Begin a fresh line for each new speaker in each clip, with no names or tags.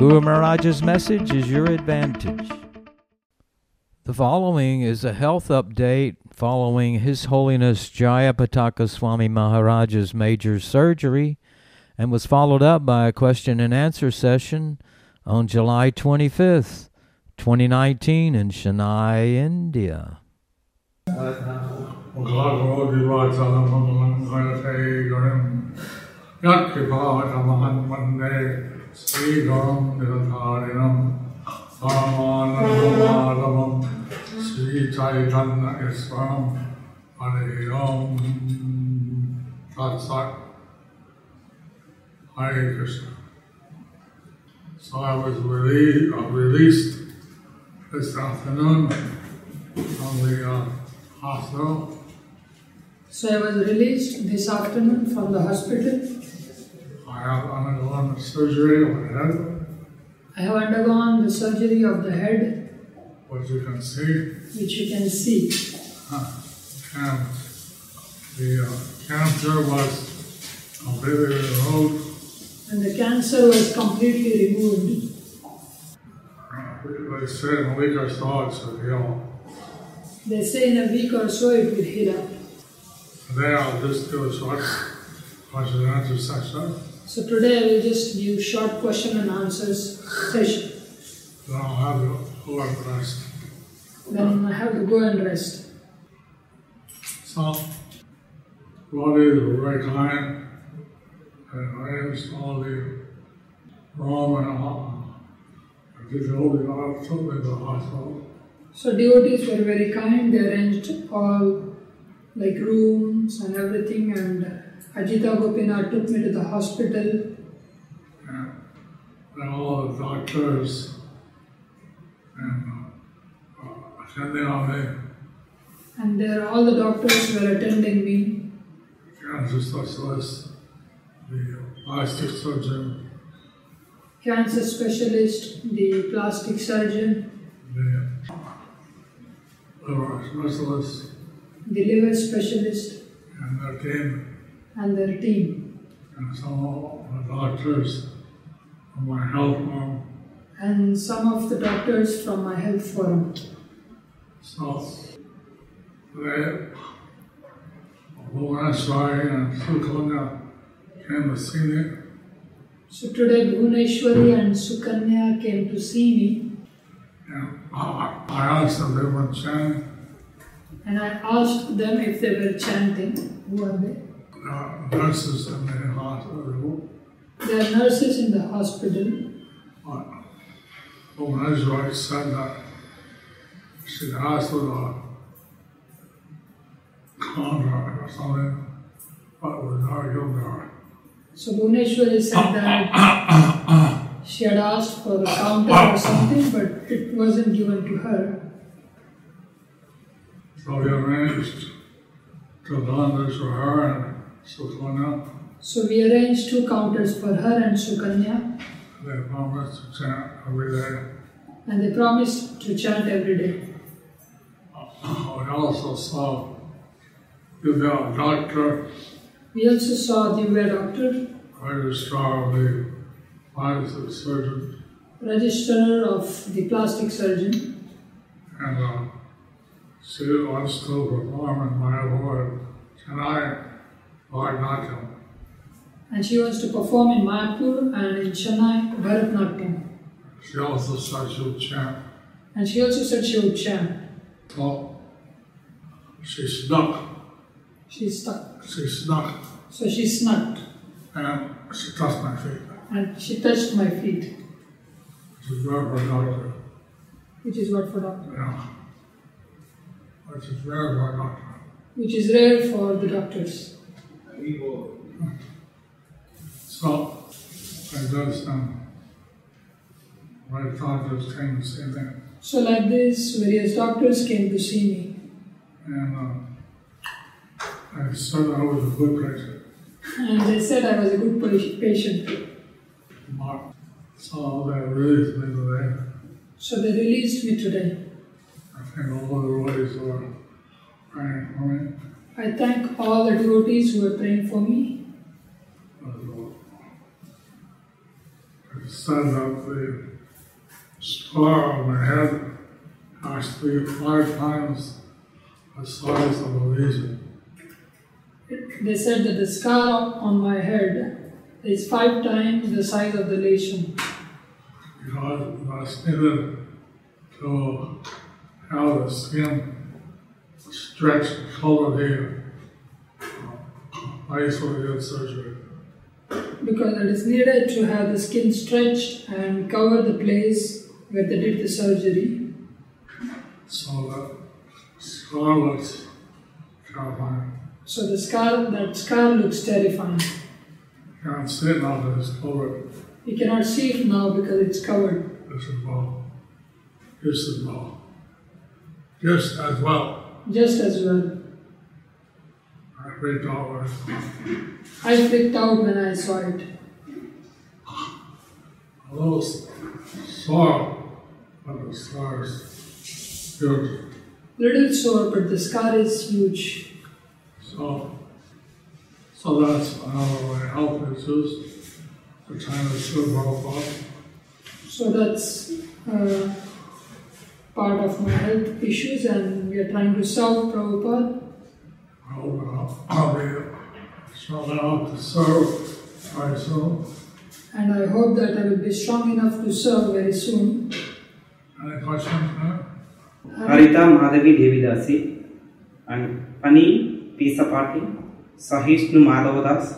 Guru Maharaj's message is your advantage. The following is a health update following His Holiness Jayapataka Swami Maharaj's major surgery and was followed up by a question and answer session on July 25th. 2019 in Chennai, India.
So I was released, uh, released this afternoon from the uh, hospital.
So I was released this afternoon from the hospital.
I have undergone surgery on the head,
I have undergone the surgery of the head,
which you can see,
which you can see.
and the uh, cancer was completely removed.
And the cancer was completely removed.
They said in a week or so it should heal.
They say in a week or so it will heal up.
Today I'll just do a short question and answer section.
So today I will just give short question and answers session.
Then I'll have you go and rest.
Then I have to go and rest.
So, bodies were very kind and arranged all the room and. I did all the art, to the hospital.
So devotees were very kind. They arranged all like rooms and everything. And uh, Ajita Gopinath took me to the hospital.
And all the doctors and uh, uh, attending on me,
And there all the doctors were attending me.
cancer specialist, the plastic surgeon,
Cancer specialist, the plastic surgeon,
the liver specialist,
the liver specialist,
and their team,
and their team.
and some of the doctors from my health home.
And some of the doctors from my health forum.
So they, Bhuvaneshwari and Sukanya came to see me.
So today Bhuneshwari and Sukanya came to see me
And I, I asked them if they were chanting.
and I asked them if they were chanting. Who are they?
Uh, nurses in the hospital.
They are nurses in the hospital.
Said that she'd asked for contract or something, but was not given her. Uh.
So Bhuneshwari said that she had asked for a counter or something, but it wasn't given to her.
So we arranged to done this for her and Sukanya.
So we arranged two counters for her and Sukanya,
They promised to chant every day.
and they promised to chant every day.
We also saw the doctor,
We also saw the Divya doctor,
registrar of the plastic surgeon,
registrar of the plastic surgeon,
and uh, she wants to perform in my award tonight, Bharatanatyam.
and she wants to perform in Mayapur and in Chennai, Bharatnatyam.
She also said she would chant.
And she also said she would chant.
So she snuck,
She stuck.
she snuck,
So she snuck
and she touched my feet.
and she touched my feet,
Which is very productive.
which is what for doctor,
Yeah. Which is very productive.
which is rare for the doctors.
So I just um, my doctors came to see me,
So like this, various doctors came to see me.
and uh, I said I was a good patient.
And they said I was a good patient.
But so they released me today.
So they released me today.
I think all the ladies were praying for me.
I thank all the devotees who are praying for me.
It said that the scar on my head. Has to five times. The size of a lesion.
They said that the scar on my head is five times the size of the lesion.
Because that's needed to have the skin stretch cover the uh, place where you get surgery.
because it is needed to have the skin stretched and cover the place where they did the surgery.
So that scar looks terrifying.
So the scar, that scar looks terrifying.
Can't see it now it's covered.
You cannot see it now because it's covered.
This is well. This is well. Just as well.
Just as well.
I freaked out when
I freaked out when I saw it.
a little sore, but the scars huge.
Little sore, but the scar is huge.
So, so that's way health issues. The China Prabhupada.
So that's uh, part of my health issues, and we are trying to solve Prabhupada.
I hope I'll, I'll be strong enough to serve very soon.
And I hope that I will be strong enough to serve very soon.
Any questions now?
Harita Madhavi Devidasi and Pani Pisapati Sahishnu Madhavadas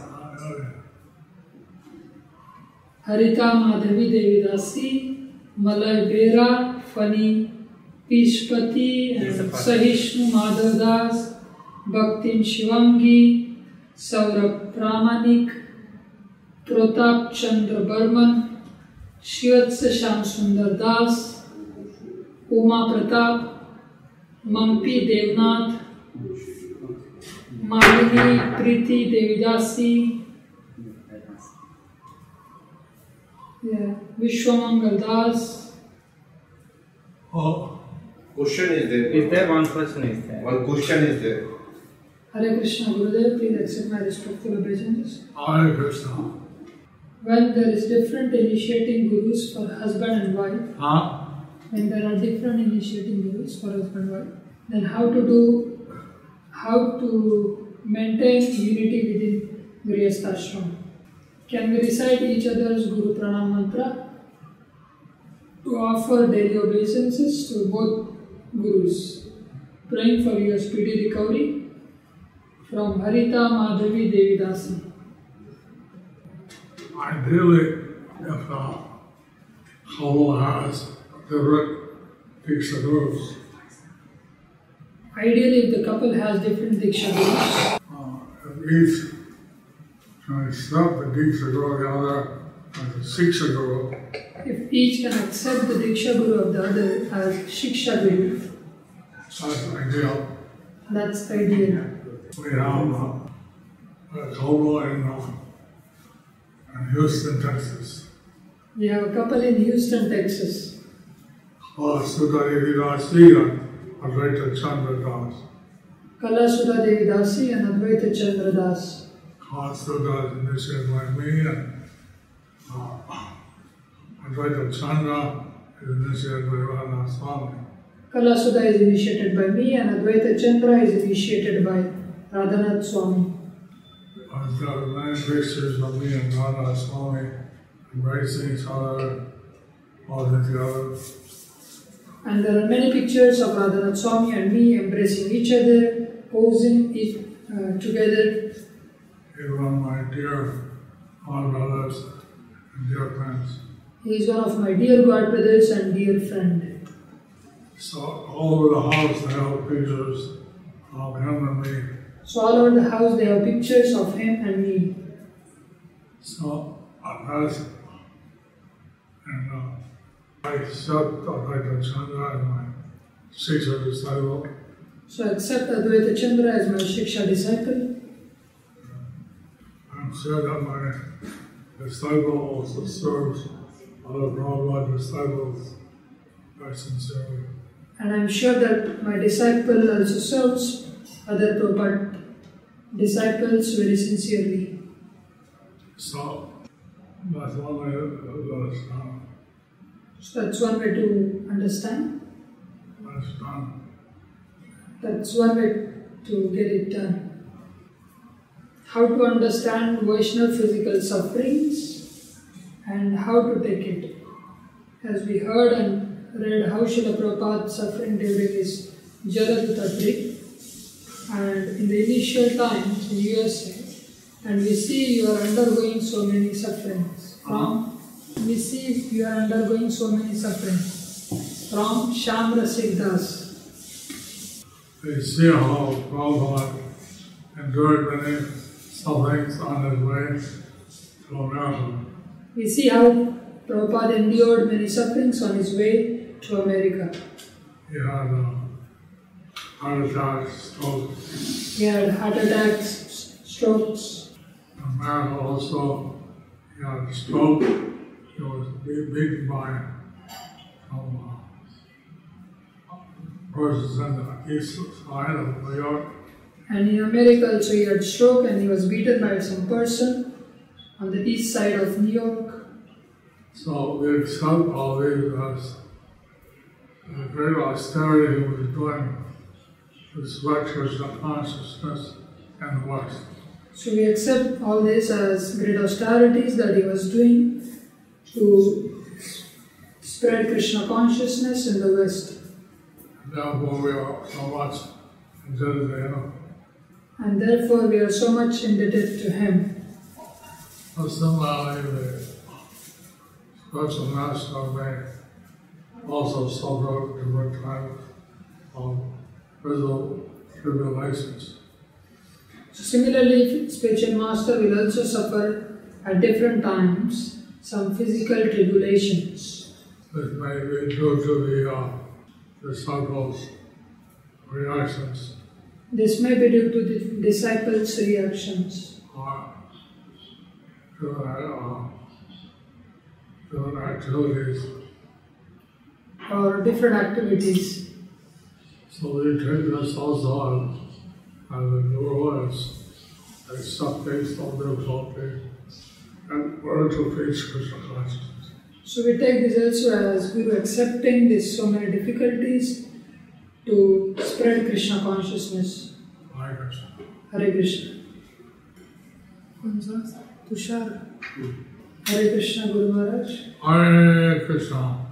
Harita Madhavi Devidasi, Malay Bera, Fani पीशपति सहिष्णु माधवदास भक्ति शिवंगी सौरभ प्रामाणिक प्रताप चंद्र बर्मन शिवत्स श्याम सुंदर दास उमा प्रताप मम्पी देवनाथ मालिनी प्रीति देवीदासी विश्वमंगल दास
oh.
Question is there.
Is there one question is there?
One question is there.
Hare Krishna Gurudev, please accept my respectful obeisances.
Hare Krishna.
When there is different initiating gurus for husband and wife,
Huh?
when there are different initiating gurus for husband and wife, then how to do, how to maintain unity within Grihastha Ashram? Can we recite each other's Guru Pranam mantra to offer daily obeisances to both gurus, praying for your speedy recovery from Harita Madhavi Devidasi.
Ideally, if the couple has different Diksha groups,
Ideally, if the couple has different Diksha gurus,
uh, each can accept the Diksha guru, the other as a Siksha guru,
if each can accept the Diksha Guru of the other as Shiksha Guru,
that's ideal.
that's ideal.
We have uh, a couple in, uh, in Houston, Texas,
We have a couple in Houston, Texas,
called Sudhari Vidasi and Advaita Chandra Das.
Kala Sudha Devi Dasi and Advaita Chandra Das.
Kala Sudha initiated by me and Advaita Chandra is initiated by Radhanath Swami.
Kala Sudha is initiated by me and Advaita Chandra is initiated by Radhanath Swami.
I've got many pictures of me and Radhanath Swami embracing each other, holding together.
And there are many pictures of Radhanath Swami and me embracing each other, posing each, uh, together.
Even my dear all brothers and dear friends.
He is one of my dear God brothers and dear friend.
So all over the house they have pictures of him and me.
So all over the house they have pictures of him and me.
So I passed and uh, I accept Advaita Chandra as my Shiksha disciple.
So I accept Advaita Chandra as my Shiksha disciple.
I'm sure that my disciple also serves other Prabhupada disciples very sincerely.
And I'm sure that my disciple also serves other Prabhupada disciples very sincerely.
So that's one way to understand.
So that's one way to understand.
Done.
That's one way to get it done. How to understand Vaishnava physical sufferings and how to take it. As we heard and read how Srila Prabhupada suffering during his Jaladuta trip and in the initial times in USA and we see you are undergoing so many sufferings from we see you are undergoing so many sufferings from Shamra Das.
They see how Prabhupada endured many sufferings on his way to America.
We see how Prabhupada endured many sufferings on his way to America.
He had uh, heart attacks, strokes.
He had heart attacks, strokes.
In America also, he had a stroke. He was beaten by some uh, persons in the east side of New York.
And in America also he had stroke and he was beaten by some person on the east side of New York.
So we accept all these as the great austerity he was doing to spread Krishna consciousness in the West.
So we accept all this as great austerities that he was doing to spread Krishna consciousness in the West.
Therefore, we are so much indebted to him.
And therefore we are so much indebted to him.
So similarly, the spiritual master may also suffer different kinds of physical tribulations.
So similarly, spiritual master will also suffer at different times some physical tribulations.
This may be due to the uh, disciples' reactions
This may be due to the disciples' reactions
or to uh, different activities.
or different activities.
So we take this also as, as a new as accept based on difficulty and learn to face Krishna consciousness.
So we take this also as Guru accepting this so many difficulties to spread Krishna consciousness.
Hare Krishna.
Hare Krishna. Tushar. Hare Krishna Guru Maharaj.
Hare Krishna.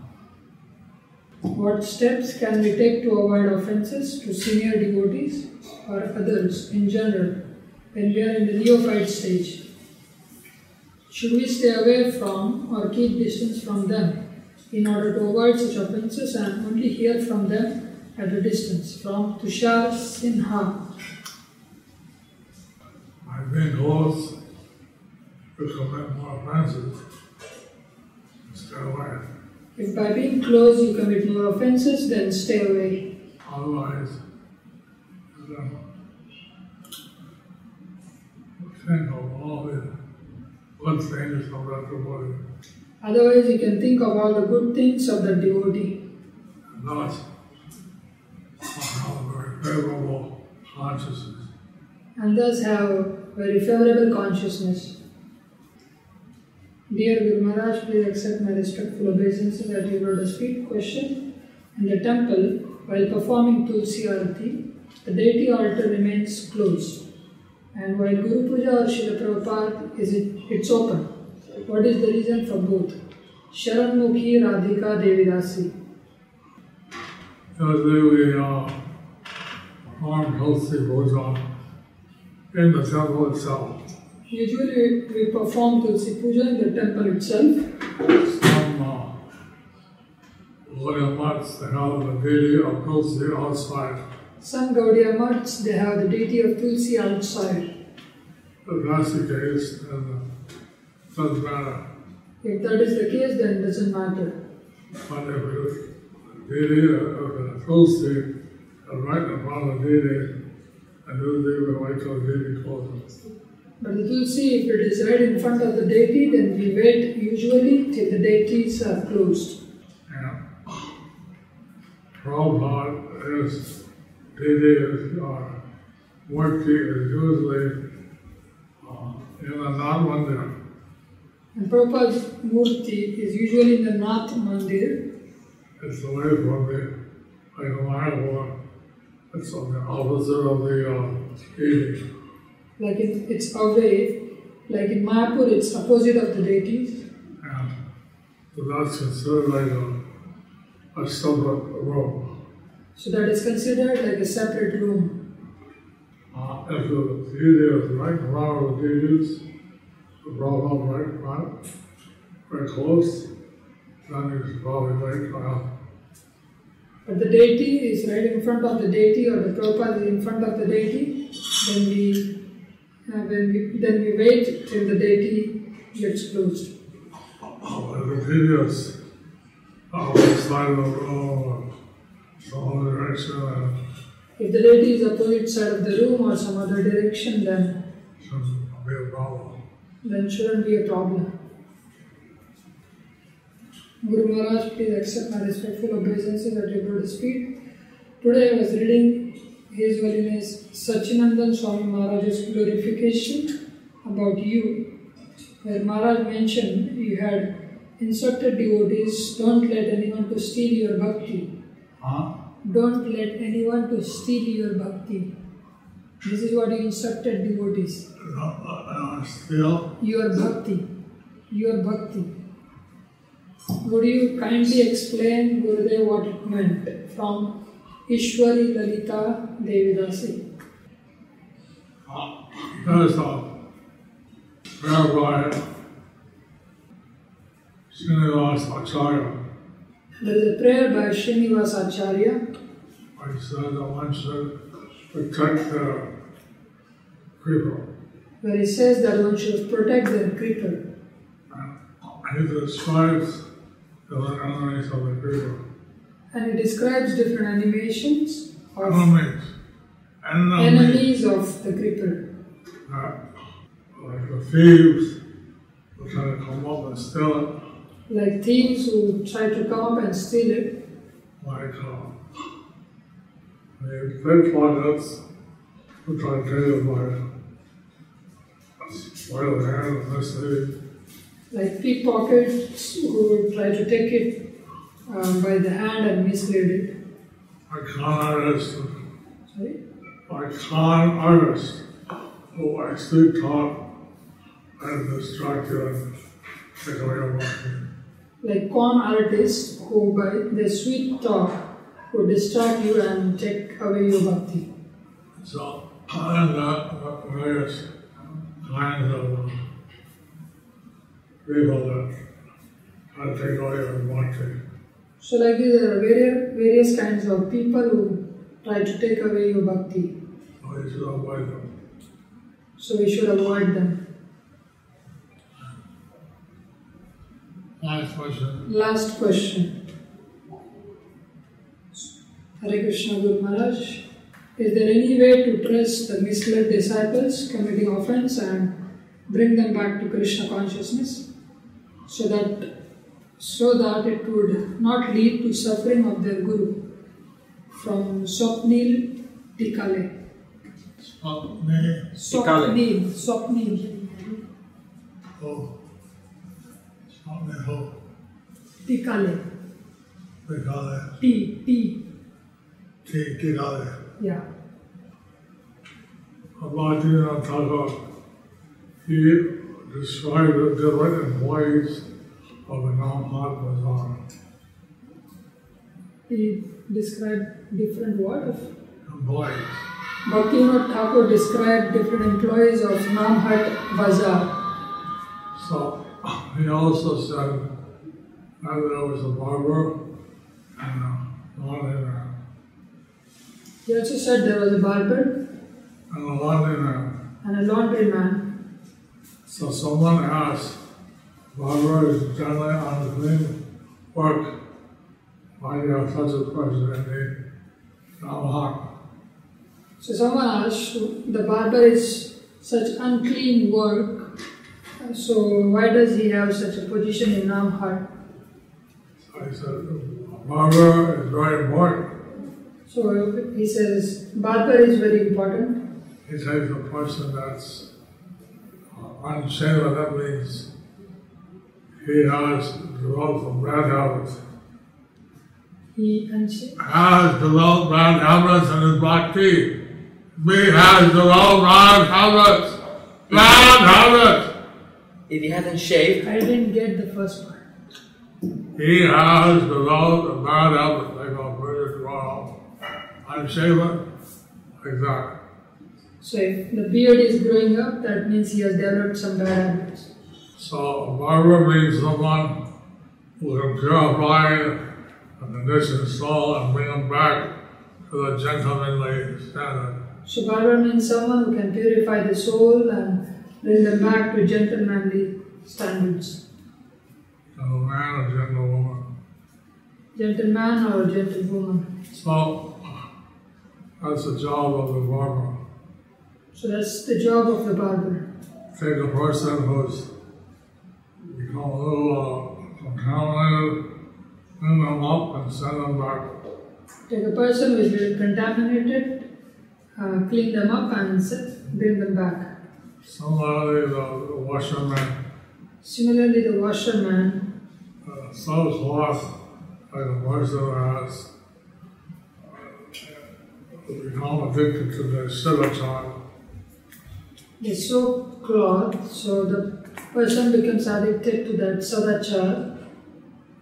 What steps can we take to avoid offenses to senior devotees or others in general when we are in the neophyte stage? Should we stay away from or keep distance from them in order to avoid such offenses and only hear from them at a distance? From Tushar Sinha.
I've been close to commit more offenses. Stay away.
If by being close you commit more offenses, then stay away.
Otherwise, then think of all the good things of that devotee.
Otherwise, you can think of all the good things of the devotee.
And thus, have a very favorable consciousness.
and thus have very favorable consciousness. Dear Guru Maharaj, please accept my respectful obeisances at your lotus feet. Question In the temple, while performing Tulsi Arati, the deity altar remains closed. And while Guru Puja or Srila Prabhupada is it, it's open. What is the reason for both? Sharan Mukhi Radhika Devidasi.
Usually we uh, perform Tulsi Puja in the temple itself.
Usually we perform Tulsi Puja in the temple itself.
Some uh, Gaudiya monks, they have the deity of Tulsi outside.
Some Gaudiya mutts, they have the deity of Tulsi outside.
If that's the case, then it doesn't matter.
If that is the case, then it doesn't matter.
But if it daily, uh, the Tuesday, uh, right in front of the daily, and usually we wait till the daily closes.
But the Tulsi, if it is right in front of the deity, then we wait usually till the deities are closed.
And Prabhupada is, uh, Murti is usually uh, in a Nath Mandir.
And Prabhupada's Murti is usually in the Nath Mandir,
It's away from the, like or, it's on the opposite of the, uh, deity.
Like in, it's away, like in Mayapur, it's opposite of the deities.
And so that's considered like a, a separate room.
So that is considered like a separate room.
Uh, if the deity is right in front of the deities, the problem right front, very close, then you should probably wait, uh,
But the deity is right in front of the deity, or the Prabhupada is in front of the deity, then we, uh, when we then we wait till the deity gets closed.
the deity is outside of the room some other direction,
If the deity is opposite side of the room or some other direction, then
shouldn't be a problem.
then shouldn't be a problem. Guru Maharaj, please accept my respectful obeisances at your lotus feet. Today I was reading His Holiness Sachinandan Swami Maharaj's glorification about you, where Maharaj mentioned you had instructed devotees, don't let anyone to steal your bhakti.
Huh?
Don't let anyone to steal your bhakti. This is what you instructed devotees.
Uh, uh,
your bhakti, your bhakti. Would you kindly explain, Gurudev, what it meant from Ishwari Lalita Devidasi?
there's a rabbi, Srinivas Acharya,
There is a prayer by Srinivas Acharya
he said that one should protect the people.
where he says that one should protect the creeper.
And he describes the enemies of the people.
And it describes different animations of
Enemies. Enemies.
enemies of the creeper.
That, like the thieves who try to come up and steal it.
Like thieves who try to come up and steal it,
like uh, the pickpockets who try to take it by by the hand and
like pickpockets who try to take it uh, by the hand and mislead it.
Like con artists,
Sorry?
like con artists who actually talk and distract you and take away your money.
Like con artists who by their sweet talk who distract you and take away your bhakti.
So, and uh, various kinds of people that to take away your money.
So like there are various, various kinds of people who try to take away your bhakti.
So you should avoid them.
So we should avoid them.
Last question.
Last question. Hare Krishna Guru Maharaj. Is there any way to trace the misled disciples committing offense and bring them back to Krishna consciousness so that so that it would not lead to suffering of their guru? From Swapnil Tikale. Swapnil. Swapnil.
Oh. Me. Oh.
Tikale.
Got.
T. T.
Of it.
Yeah.
Bhaktivinoda Thakur, he described the different employees of the Namhat Bazaar.
He described different what
Employees.
Bhaktivinoda Thakur described different employees of Namhat Bazaar.
So he also said that there was a barber and uh, a laundryman.
He also said there was a barber
And a laundryman.
and a laundryman.
So someone asked, barber is generally unclean work why do you have such a person in the
So someone asked, the barber is such unclean work, so why does he have such a position in Namhat?
So he said, barber is very important.
So he says, barber is very important.
He takes a person that's unshaven, that means he has developed some bad habits.
He and she,
Has developed bad habits in his black teeth. He has developed bad habits. Bad habits.
If he hasn't shaved,
I didn't get the first part.
He has developed a bad habit, they go British Royal. Unshaven, exactly.
So if the beard is growing up, that means he has developed some bad habits.
So a barber means someone who can purify a conditioned soul and bring them back to the gentlemanly standard.
So barber means someone who can purify the soul and bring them back to gentlemanly standards.
Gentleman or gentlewoman.
Gentleman or gentlewoman.
So that's the job of the barber.
So that's the job of the barber.
Take a person who's become a little uh, contaminated, clean them up and send them back.
Take a person who is very contaminated, uh, clean them up and s- bring them back.
Similarly, the, the washerman
Similarly, the washerman,
uh, so cloth like person who has become addicted to the silicone.
they soak cloth, so the person becomes addicted to that sadachar,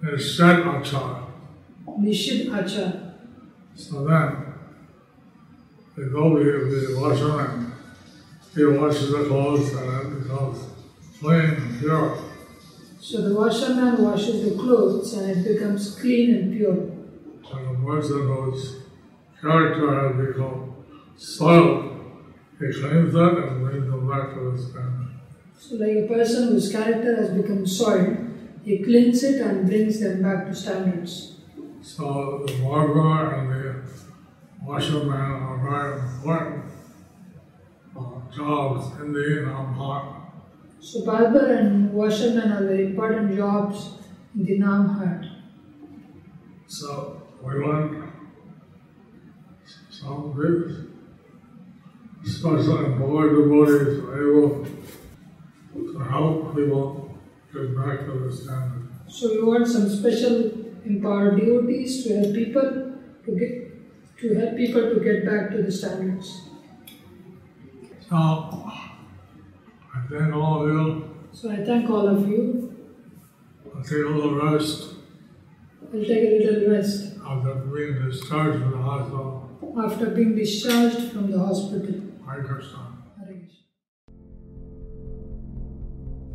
They shed a child.
nishid achar.
So then, they go to the uh, washerman. He washes the clothes and it becomes clean and pure.
So the washerman washes the clothes and it becomes clean and pure.
And the person whose character has become soiled, he cleans it and brings them back to the standard.
So like a person whose character has become soiled, he cleans it and brings them back to standards.
So the barber and the washerman are very important uh, jobs in the Inam
So barber and washerman are very important jobs in the Nam Hat.
So we learn some things, especially boy devotees are able to help people get back to the standard.
So we want some special empowered devotees to help people to get to help people to get back to the standards.
So I thank all of you.
So I thank all of you.
I'll take a little rest
I'll take a little rest
after being discharged from the hospital.
after being discharged from the hospital. Hare Krishna.